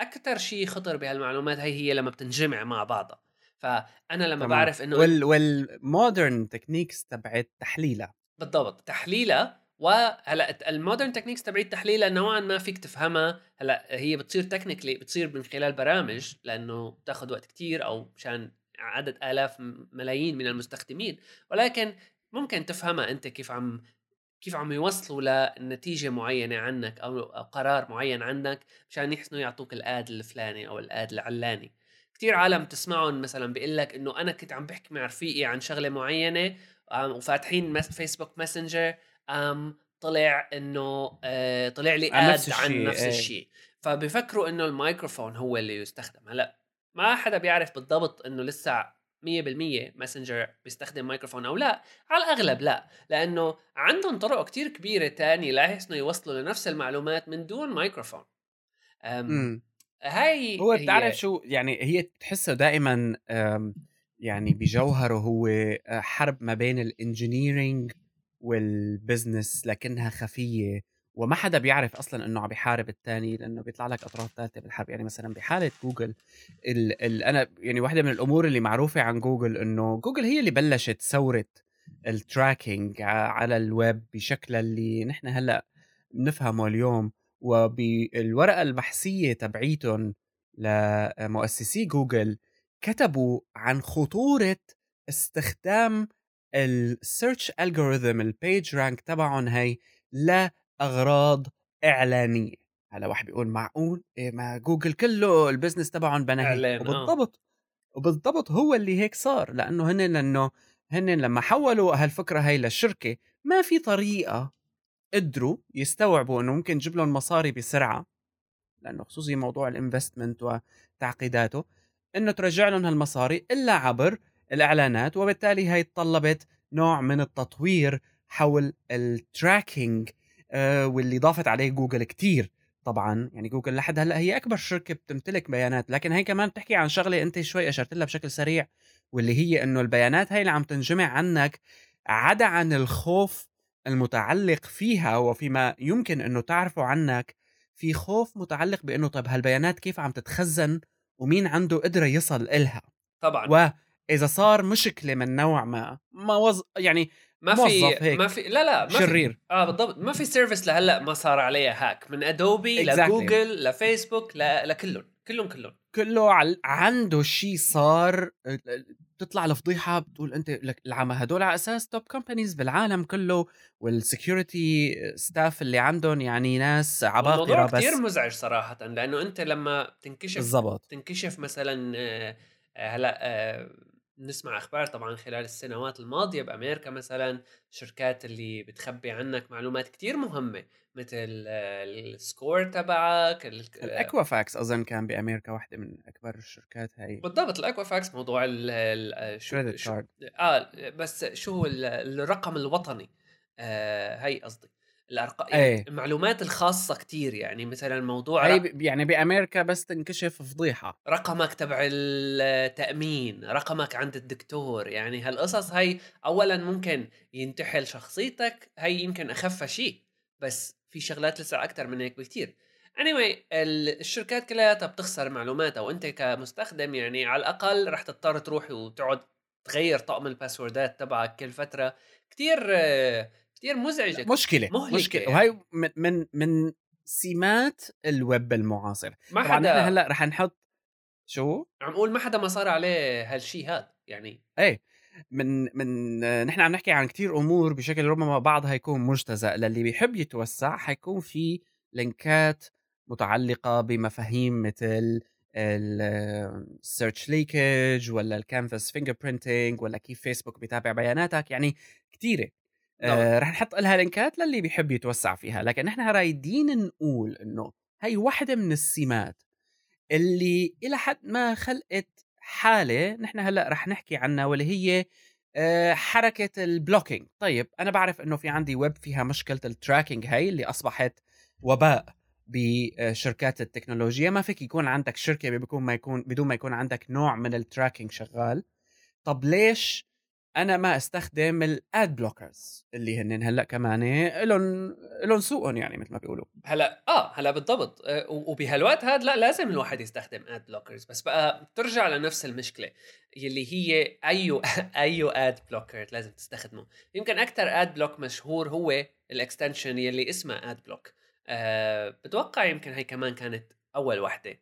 أكثر شيء خطر بهالمعلومات هي هي لما بتنجمع مع بعضها. فأنا لما طبعا. بعرف إنه وال وال modern techniques تبعت تحليلها. بالضبط تحليلها. وهلأ ال modern techniques تبعت تحليلها نوعا ما فيك تفهمها. هلأ هي بتصير technically بتصير من خلال برامج لأنه بتاخذ وقت كتير أو مشان عدد آلاف ملايين من المستخدمين. ولكن ممكن تفهمها أنت كيف عم كيف عم يوصلوا لنتيجة معينة عنك أو قرار معين عنك مشان يحسنوا يعطوك الآد الفلاني أو الآد العلاني. كثير عالم تسمعهم مثلا بيقول لك إنه أنا كنت عم بحكي مع رفيقي عن شغلة معينة وفاتحين فيسبوك ماسنجر آم طلع إنه آه، طلع لي اد نفس عن نفس الشيء. إيه. فبفكروا إنه الميكروفون هو اللي يستخدم هلا ما حدا بيعرف بالضبط إنه لسه 100% Messenger بيستخدم ميكروفون أو لا على الأغلب لا لأنه عندهم طرق كتير كبيرة تانية لا يوصلوا لنفس المعلومات من دون ميكروفون إمم. هاي هو بتعرف شو يعني هي تحسه دائما يعني بجوهره هو آه، حرب ما بين ال engineering وال business لكنها خفية. وما حدا بيعرف أصلا إنه عم بيحارب الثاني لأنه بيطلع لك أطراف ثالثه بالحرب. يعني مثلا بحالة جوجل ال ال أنا يعني واحدة من الأمور اللي معروفة عن جوجل إنه جوجل هي اللي بلشت ثورة ال tracking على الويب بشكل اللي نحن هلأ بنفهمه اليوم. وبالورقة البحثية تبعيتهم لمؤسسي جوجل كتبوا عن خطورة استخدام ال search algorithm ال PageRank تبعهم هي لاغراض إعلانية. هلا واحد بيقول معقول؟ إيه ما جوجل كله ال business تبعهم بنى آه. وبالضبط وبالضبط هو اللي هيك صار لأنه هن لأنه هن لما حولوا هالفكرة هي للشركة ما في طريقة قدروا يستوعبوا إنه ممكن تجيب لهم مصاري بسرعة لأنه خصوصي موضوع ال investment وتعقيداته إنه ترجع لهم هالمصاري إلا عبر الإعلانات وبالتالي هي طلبت نوع من التطوير حول ال tracking واللي ضافت عليه جوجل كتير طبعا. يعني جوجل لحد هلأ هي أكبر شركة بتمتلك بيانات لكن هي كمان بتحكي عن شغلة أنت شوي أشرت لها بشكل سريع واللي هي إنه البيانات هي اللي عم تنجمع عنك عدا عن الخوف المتعلق فيها وفيما يمكن إنه تعرفه عنك في خوف متعلق بإنه طيب هالبيانات كيف عم تتخزن ومين عنده قدرة يصل إلها؟ طبعا. وإذا صار مشكلة من نوع ما ما وز... يعني ما في هيك. ما في لا لا ما شرير. في آه بالضبط. ما في سيرفيس لهلأ ما صار عليها هاك من ادوبي exactly. لجوجل لفيسبوك ل... لكلهم كلهم. كلهم كله عل... عنده شيء صار بتطلع الفضيحه بتقول أنت لك العامة هدول على أساس توب كومبانيز بالعالم كله وال security stuff اللي عندهم يعني ناس عباقرة بس. كثير مزعج صراحة لأنه أنت لما تنكشف بالضبط. تنكشف مثلا آه، هلأ آه، نسمع أخبار طبعا خلال السنوات الماضية بأمريكا مثلا شركات اللي بتخبي عنك معلومات كتير مهمة مثل ال score تبعك ال Equifax أظن كان بأمريكا واحدة من أكبر الشركات هاي. بالضبط ال Equifax موضوع ال شو, آه بس شو هو الرقم الوطني؟ آه هي قصدي. الارقام يعني إيه. المعلومات الخاصة كتير يعني مثلا موضوع هي يعني بأمريكا بس تنكشف فضيحة. رقمك تبع التأمين رقمك عند الدكتور يعني هالقصص هي اولا ممكن ينتحل شخصيتك هي يمكن أخف شيء بس في شغلات لسه أكثر من هيك بكثير anyway الشركات كلها بتخسر معلوماتها وانت كمستخدم يعني على الأقل رح تضطر تروح وتقعد تغير طقم الباسوردات تبعك كل فترة. كثير كثير مزعجة مشكلة مهلكة مشكلة. يعني. وهي من من من سمات الويب المعاصر. ما طبعا حدا نحن هلأ رح نحط شو عم أقول ما حدا ما صار عليه هالشيء هذا يعني. إيه. من من نحن عم نحكي عن كتير أمور بشكل ربما بعضها يكون مجتزأ. للي بيحب يتوسع حيكون في لينكات متعلقة بمفاهيم مثل ال search leakage ولا ال canvas fingerprinting ولا كيف فيسبوك بيتابع بياناتك يعني كثيره. آه رح نحط لها link ات للي بيحب يتوسع فيها لكن نحن رايدين نقول إنه هي واحدة من السمات اللي إلى حد ما خلقت حالة نحن هلأ رح نحكي عنها واللي هي آه، حركة ال blocking طيب أنا بعرف إنه في عندي ويب فيها مشكلة ال tracking هي اللي أصبحت وباء بشركات التكنولوجيا. ما فيك يكون عندك شركة بيكون ما يكون بدون ما يكون عندك نوع من ال tracking شغال. طب ليش أنا ما أستخدم ال ad blockers اللي هن هلأ كمان لهم لهم سوقهم يعني مثل ما بيقولوا. هلأ آه هلأ بالضبط. وبهالوقت هذا لا لازم الواحد يستخدم ad blockers بس بقى بترجع لنفس المشكلة يلي هي أي أي ad blocker لازم تستخدمه. يمكن أكثر ad block مشهور هو ال extension يلي اسمه AdBlock أه بتوقع يمكن هي كمان كانت أول وحدة.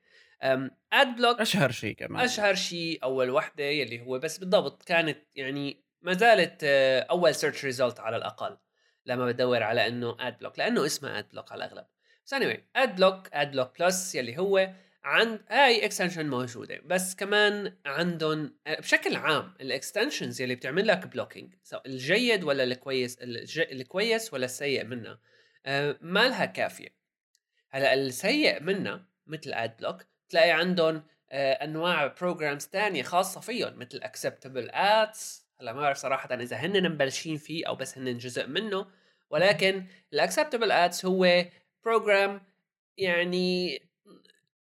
AdBlock أشهر شيء كمان. أشهر شيء أول وحدة يلي هو بس بالضبط كانت يعني ما زالت آه، أول search result على الأقل لما بدور على إنه ad block لأنه اسمه AdBlock على الأغلب. بس اني AdBlock AdBlock Plus يلي هو عند هاي extension موجودة بس كمان عندهم آه، بشكل عام ال extensions يلي بتعمل لك blocking الجيد ولا الكويس الكويس ولا السيء منها آه، ما لها كافية. هلأ السيء منها مثل AdBlock تلاقي عندهم أنواع programs تانية خاصة فيهم مثل acceptable ads هلا ما بعرف صراحة إذا هن مبلشين فيه أو بس هن جزء منه ولكن ال acceptable ads هو program يعني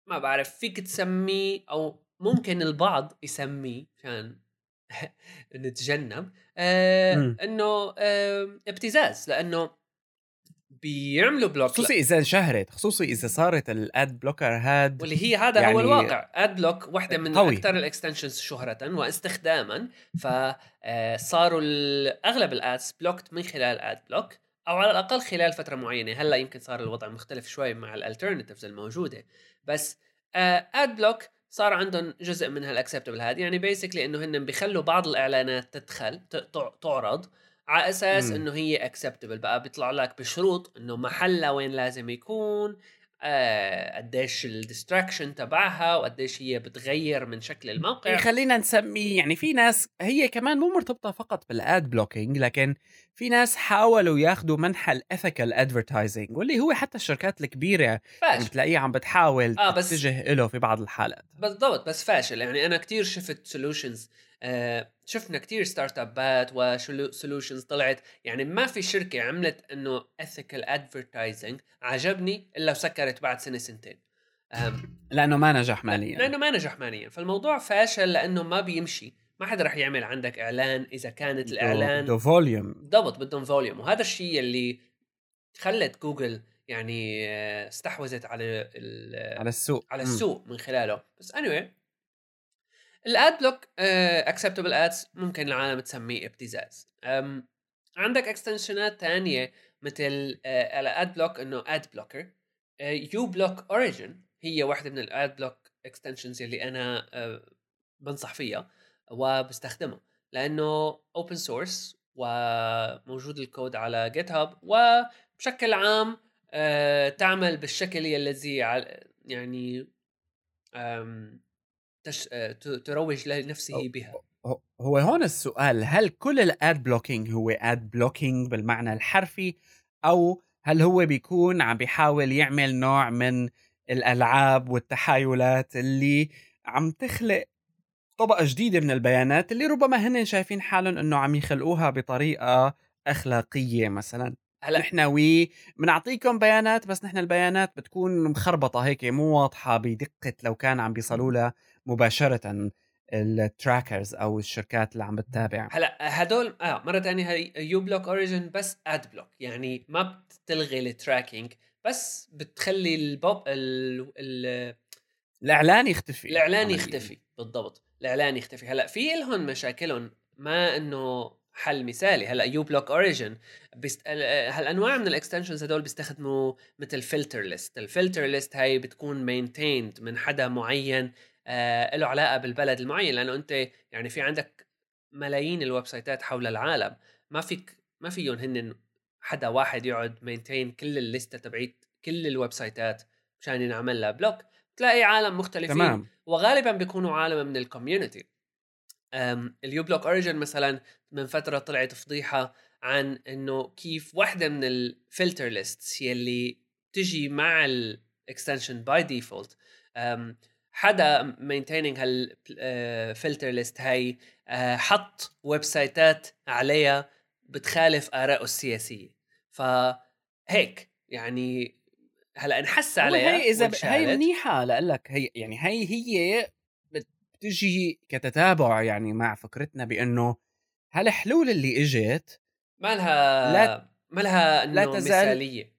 ما بعرف فيك تسميه أو ممكن البعض يسميه عشان نتجنب آه إنه آه ابتزاز لأنه بيعملوا block خصوصي إذا انشهرت خصوصي إذا صارت ال ad blocker هاد واللي هي هذا يعني هو الواقع. AdBlock واحدة من قوي. أكثر ال extensions شهرة واستخداما. فصاروا آه، أغلب ال ads blocked من خلال AdBlock أو على الأقل خلال فترة معينة. هلأ يمكن صار الوضع مختلف شوي مع ال alternatives الموجودة. بس Ad آه، Block صار عندهم جزء من هال acceptable هذا يعني basically إنه هن بيخلوا بعض الإعلانات تدخل تعرض. على أساس إنه هي acceptable بقى بيطلع لك بشروط إنه محلها وين لازم يكون آه قديش ال distraction تبعها وقديش هي بتغير من شكل الموقع. إيه، خلينا نسميه يعني في ناس هي كمان مو مرتبطة فقط بال ad blocking لكن في ناس حاولوا ياخذوا منحى ال ethical advertising واللي هو حتى الشركات الكبيرة فاشل. بتلاقيها عم بتحاول آه بس تتجه له في بعض الحالات. بالضبط بس فاشل. يعني أنا كتير شفت solutions آه شفنا كتير startup ات و solutions طلعت. يعني ما في شركة عملت إنه ethical advertising عجبني إلا وسكرت بعد سنة سنتين. لأنه ما نجح ماليا. لأنه ما نجح ماليا. فالموضوع فاشل لأنه ما بيمشي. ما حدا رح يعمل عندك إعلان إذا كانت الإعلان بده volume بالضبط بدهم volume وهذا الشيء اللي خلت جوجل يعني آه، استحوذت على على السوق. على السوق من خلاله. بس anyway ال AdBlock acceptable ads ممكن العالم تسميه ابتزاز. عندك extension ات ثانية مثل آه، ال ad block إنه ad blocker uBlock Origin هي واحدة من ال ad block extensions اللي أنا uh, بنصح فيها. وبستخدمها لأنه open source وموجود الكود على GitHub وبشكل عام uh, تعمل بالشكل الذي يعني تش... آه، تروج لنفسه بها. هو هون السؤال هل كل ال ad blocking هو ad blocking بالمعنى الحرفي؟ أو هل هو بيكون عم بيحاول يعمل نوع من الألعاب والتحايلات اللي عم تخلق طبقة جديدة من البيانات اللي ربما هن شايفين حالهم إنه عم يخلقوها بطريقة أخلاقية مثلا. هلأ نحن we بنعطيكم بيانات بس نحن البيانات بتكون مخربطة هيك مو واضحة بدقة لو كان عم بيصلوا لها مباشرة ال trackers أو الشركات اللي عم بتتابع. هلأ هدول آه مرة ثانية هي uBlock Origin بس ad block يعني ما بتلغي ال tracking بس بتخلي البوب ال ال الإعلان يختفي الإعلان يختفي بالضبط. الاعلان يختفي هلأ في لهم مشاكلهم ما إنه حل مثالي. هلأ uBlock Origin. هالأنواع من ال extensions هدول بيستخدموا مثل filter list ال filter list هاي بتكون maintained من حدا معين آه له علاقة بالبلد المعين. لأنه أنت يعني في عندك ملايين ال website ات حول العالم. ما فيك ما فيهم هن حدا واحد يقعد maintain كل ال list ة تبعيت كل ال website ات مشان ينعمل لها block تلاقي عالم مختلفين تمام. وغالبا بيكونوا عالم من ال community ال uBlock Origin مثلا من فترة طلعت فضيحة عن إنه كيف واحدة من ال filter lists يلي تجي مع ال extension by default حدا maintaining هال filter list هاي حط website ات عليها بتخالف آرائه السياسية فهيك يعني هلأ نحس عليها هي إذا هي منيحة لك هي يعني هي هي بتجي كتتابع يعني مع فكرتنا بأنه هالحلول اللي إجت ما لها لا ما لها إنه لا تزال مثالية.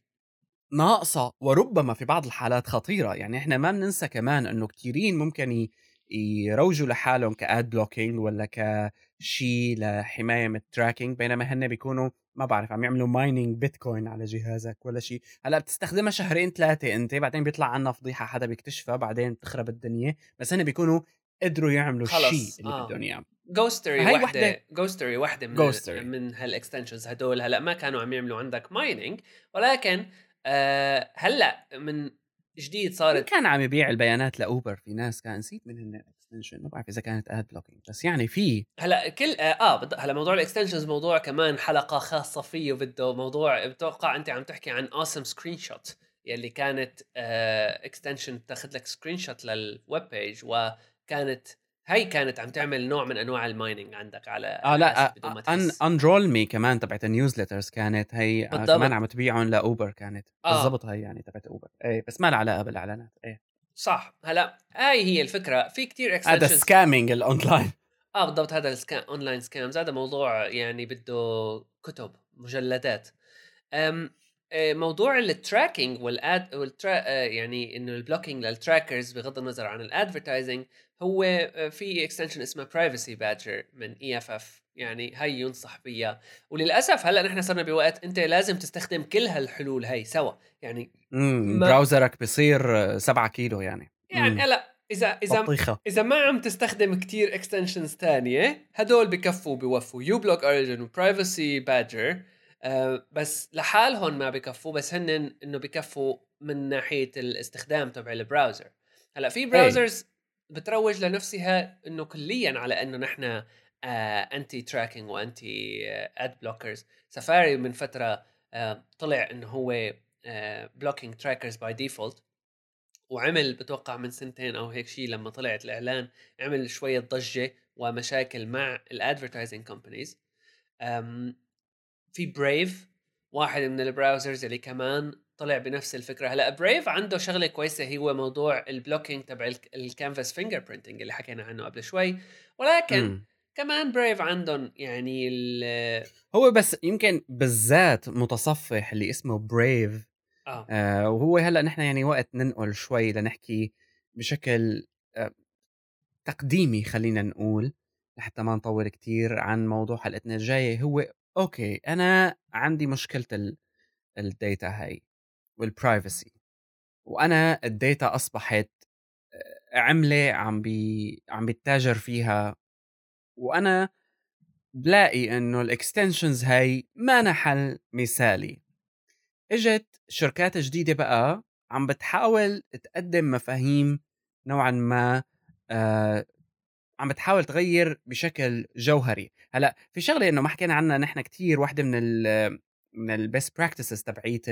ناقصة وربما في بعض الحالات خطيرة. يعني إحنا ما بننسى كمان إنه كثيرين ممكن يروجوا لحالهم ك ad blocking ولا كشيء لحماية من ال tracking بينما هن بيكونوا ما بعرف عم يعملوا mining بيتكوين على جهازك ولا شيء هلأ بتستخدمها شهرين ثلاثة أنت بعدين بيطلع عنا فضيحة حدا بيكتشفها بعدين بتخرب الدنيا. بس هن بيكونوا قدروا يعملوا الشيء اللي آه. بدهم إياه. Ghostery وحدة Ghostery وحدة من Ghostery. من هال extensions هدول. هلأ ما كانوا عم يعملوا عندك mining ولكن آه هلأ من جديد صارت كان عم يبيع البيانات لأوبر؟ في ناس كان نسيت من هن. extension ما بعرف إذا كانت ad blocking بس يعني في. هلا كل آه, آه هلا موضوع ال extensions موضوع كمان حلقة خاصة فيه وبده موضوع بتوقع أنت عم تحكي عن Awesome Screenshot يلي كانت extension آه بتاخذ لك screenshot لل web page وكانت هي كانت عم تعمل نوع من أنواع ال mining عندك على آه لا أن Unroll.me كمان تبعت ال newsletters كانت هي بالضبط. كمان عم تبيعهم لأوبر كانت. آه. بالضبط هي يعني تبعت أوبر. إيه بس ما لها علاقة بالإعلانات. إيه. صح. هلا هاي هي الفكرة. في كتير هذا scamming ال online آه بالضبط هذا ال scam online scams هذا موضوع يعني بده كتب مجلدات. أم موضوع ال tracking وال ad وال tra يعني إنه ال blocking لل trackers بغض النظر عن ال advertising هو آه، في extension اسمه Privacy Badger من EFF يعني هي ينصح فيها. وللأسف هلأ نحن صرنا بوقت أنت لازم تستخدم كل هالحلول هي سوا. يعني امم browser ك بصير 7 كيلو يعني. يعني هلأ إذا إذا بطيخة. إذا ما عم تستخدم كتير extensions ثانية هدول بكفوا بوفوا uBlock Origin و Privacy Badger بس لحالهم ما بكفوا بس هن إنه بكفوا من ناحية الاستخدام تبع ال browser هلأ في browsers بتروج لنفسها إنه كليا على إنه نحن anti tracking و anti ad blockers Safari من فترة آه طلع إنه هو blocking trackers by default وعمل بتوقع من سنتين أو هيك شيء لما طلعت الإعلان عمل شوية ضجة ومشاكل مع ال advertising companies في Brave واحد من ال browsers اللي كمان طلع بنفس الفكرة. هلأ Brave عنده شغلة كويسة هو موضوع ال blocking تبع ال canvas fingerprinting اللي حكينا عنه قبل شوي. ولكن م. كمان Brave عندهم يعني هو بس يمكن بالذات متصفح اللي اسمه Brave آه. آه وهو هلأ نحن يعني وقت ننقل شوي لنحكي بشكل آه تقديمي خلينا نقول لحتى ما نطول كتير عن موضوع حلقتنا الجاية. هو okay أنا عندي مشكلة ال data هاي وال privacy وأنا ال data أصبحت عملة عم بي عم بيتاجر فيها وأنا بلاقي إنه ال extensions هاي ما حل مثالي. إجت شركات جديدة بقى عم بتحاول تقدم مفاهيم نوعا ما آه عم بتحاول تغير بشكل جوهري. هلأ في شغلة إنه ما حكينا عنها نحن كتير واحدة من ال من ال best practices تبعيت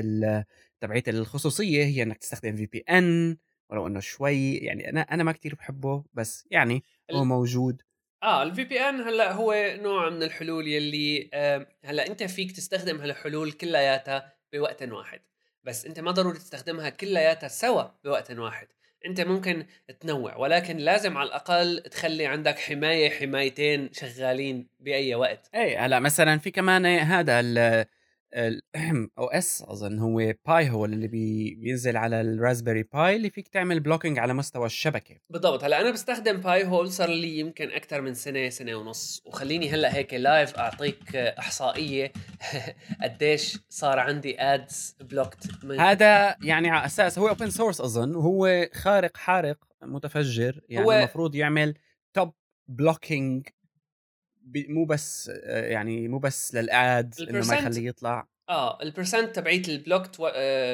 تبعيت الخصوصية هي إنك تستخدم VPN ولو إنه شوي يعني أنا أنا ما كتير بحبه بس يعني هو موجود. آه ال VPN هلأ هو نوع من الحلول يلي آه هلأ أنت فيك تستخدم هالحلول كلياتها بوقت واحد. بس أنت ما ضروري تستخدمها كلياتها سوا بوقت واحد. أنت ممكن تنوع ولكن لازم على الأقل تخلي عندك حماية حمايتين شغالين بأي وقت. إيه هلأ مثلا في كمان هذا OS أظن هو Pi هو اللي بي بينزل على ال Raspberry Pi اللي فيك تعمل blocking على مستوى الشبكة. بالضبط. هلأ أنا بستخدم Pi-hole صار لي يمكن أكثر من سنة سنة ونص. وخليني هلأ هيك live أعطيك إحصائية قديش صار عندي ads blocked هذا يعني على أساس هو open source أظن. وهو خارق حارق متفجر. يعني هو المفروض يعمل top blocking مو بس يعني مو بس لل ad إنه ما يخليه يطلع. آه ال percent تبعيت ال blocked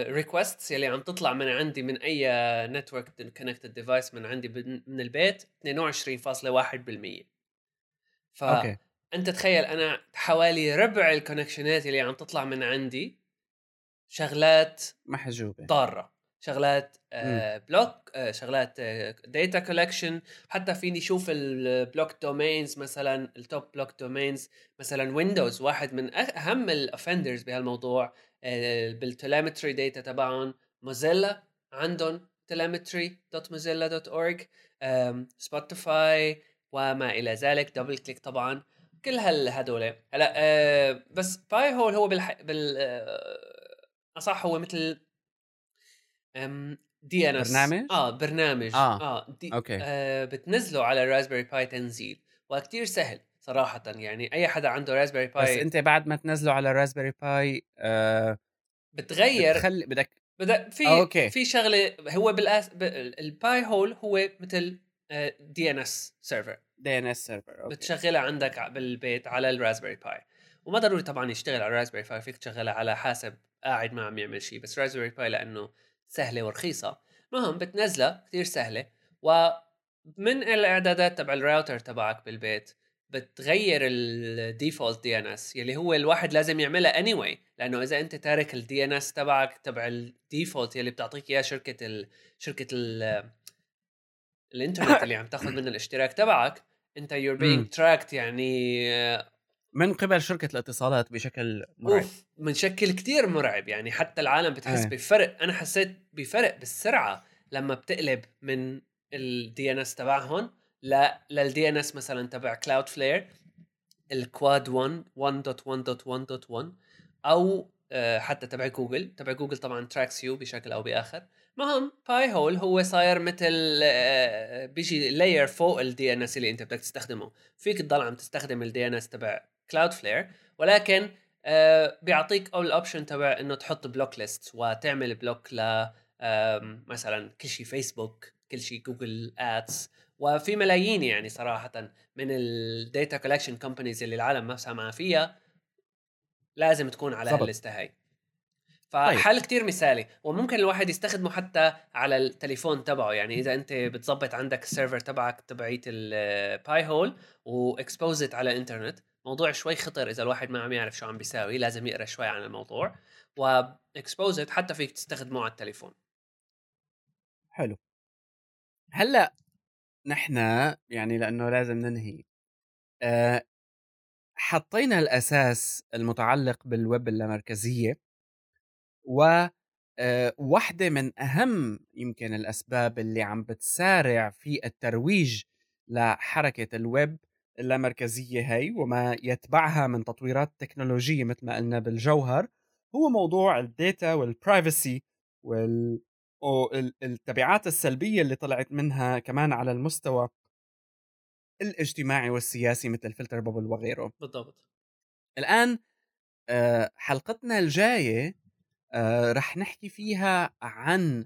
requests يلي عم تطلع من عندي من أي network connected device من عندي من البيت 22.1% ف okay. أنت تخيل أنا حوالي ربع ال connection ات اللي عم تطلع من عندي شغلات محجوبة. ضارة. شغلات آه block آه شغلات data آه collection حتى فيني أشوف ال blocked domains مثلا ال top blocked domains مثلا Windows واحد من أهم ال offenders بهالموضوع آه بال telemetry data تبعهم. Mozilla عندهم telemetry.mozilla.org Spotify وما إلى ذلك DoubleClick طبعا. كل هال هلا آه بس Pi-hole هو بالح... بال آه أصح هو مثل DNS برنامج؟ آه برنامج آه, آه دي okay آه بتنزله على ال Raspberry Pi تنزيل وكتير سهل صراحة يعني أي حدا عنده Raspberry Pi بس أنت بعد ما تنزله على ال Raspberry Pi آه بتغير بتخلي بدك بدك في آه، okay. في شغلة هو بالأساس ال Pi-hole هو مثل دي ان اس سيرفر دي ان اس سيرفر بتشغلها عندك بالبيت على ال Raspberry Pi وما ضروري طبعا يشتغل على ال Raspberry Pi فيك تشغلها على حاسب قاعد ما عم يعمل شيء بس Raspberry Pi لأنه سهلة ورخيصة. المهم بتنزلها كثير سهلة ومن الإعدادات تبع الراوتر تبعك بالبيت بتغير ال default DNS يلي هو الواحد لازم يعملها anyway لأنه إذا أنت تارك ال DNS تبعك تبع ال default يلي بتعطيك إياه شركة ال شركة ال الإنترنت اللي عم تاخذ منه الاشتراك تبعك أنت you're being tracked يعني من قبل شركة الاتصالات بشكل مرعب. أوف من شكل كتير مرعب. يعني حتى العالم بتحس أيه. بفرق. أنا حسيت بفرق بالسرعة لما بتقلب من ال DNS تبعهم ل لل DNS مثلا تبع Cloudflare ال quad 1 1.1.1.1 أو آه، حتى تبع جوجل. تبع جوجل طبعا tracks you بشكل أو بآخر. المهم Pi-hole هو صاير مثل آه، بيجي layer فوق ال DNS اللي أنت بدك تستخدمه. فيك تضل عم تستخدم ال DNS تبع Cloudflare ولكن آه بيعطيك اول option تبع إنه تحط block list وتعمل بلوك ل مثلا كل شيء فيسبوك كل شيء Google ads وفي ملايين يعني صراحة من ال data collection companies اللي العالم ما سامعه فيها لازم تكون على هالليسته هاي. فحل طيب. كتير مثالي وممكن الواحد يستخدمه حتى على التليفون تبعه يعني إذا أنت بتظبط عندك ال server تبعك تبعيت ال Pi-hole و exposed على الانترنت موضوع شوي خطر إذا الواحد ما عم يعرف شو عم بيساوي لازم يقرأ شوي عن الموضوع و exposed حتى فيك تستخدمه على التليفون. حلو. هلأ نحن يعني لأنه لازم ننهي أه حطينا الأساس المتعلق بالويب اللامركزية و أه واحدة من أهم يمكن الأسباب اللي عم بتسارع في الترويج لحركة الويب اللامركزية هي وما يتبعها من تطويرات تكنولوجية مثل ما قلنا بالجوهر هو موضوع ال data وال privacy وال التبعات السلبية اللي طلعت منها كمان على المستوى الاجتماعي والسياسي مثل filter bubble وغيره. بالضبط. الآن آه، حلقتنا الجاية آه، رح نحكي فيها عن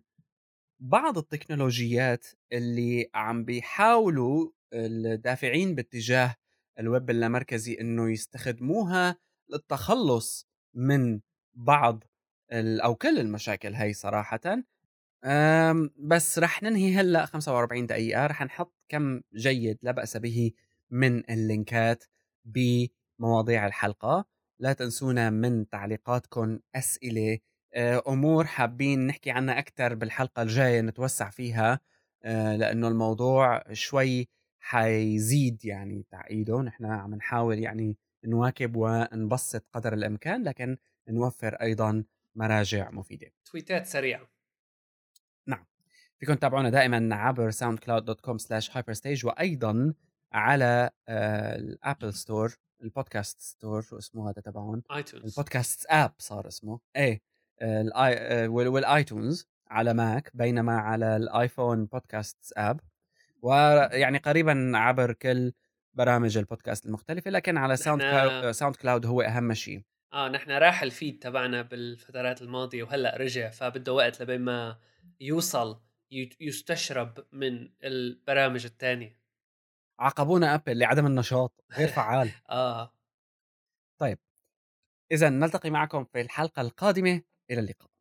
بعض التكنولوجيات اللي عم بيحاولوا الدافعين باتجاه الويب اللامركزي إنه يستخدموها للتخلص من بعض أو كل المشاكل هي صراحة. بس رح ننهي هلأ 45 دقيقة. رح نحط كم جيد لا بأس به من اللينكات بمواضيع الحلقة. لا تنسونا من تعليقاتكم أسئلة آه، أمور حابين نحكي عنها أكثر بالحلقة الجاية نتوسع فيها آه، لأنه الموضوع شوي حيزيد يعني تعقيده. نحن عم نحاول يعني نواكب ونبسط قدر الإمكان لكن نوفر أيضا مراجع مفيدة. تويتات سريعة. نعم. فيكم تتابعونا دائما عبر SoundCloud dot com slash Hyperstage وأيضا على آه، ال Apple Store ال podcast store شو اسمه هذا تبعهم iTunes. ال podcast app صار اسمه. إيه آه، الاي وال- وال iTunes على Mac بينما على الآيفون podcast app. ويعني قريبا عبر كل برامج البودكاست المختلفة لكن على SoundCloud SoundCloud هو أهم شيء. آه نحن راح ال feed تبعنا بالفترات الماضية وهلأ رجع فبده وقت لبين ما يوصل يستشرب من البرامج الثانية عاقبونا أبل لعدم النشاط غير فعال. آه. اذا نلتقي معكم في الحلقة القادمة إلى اللقاء.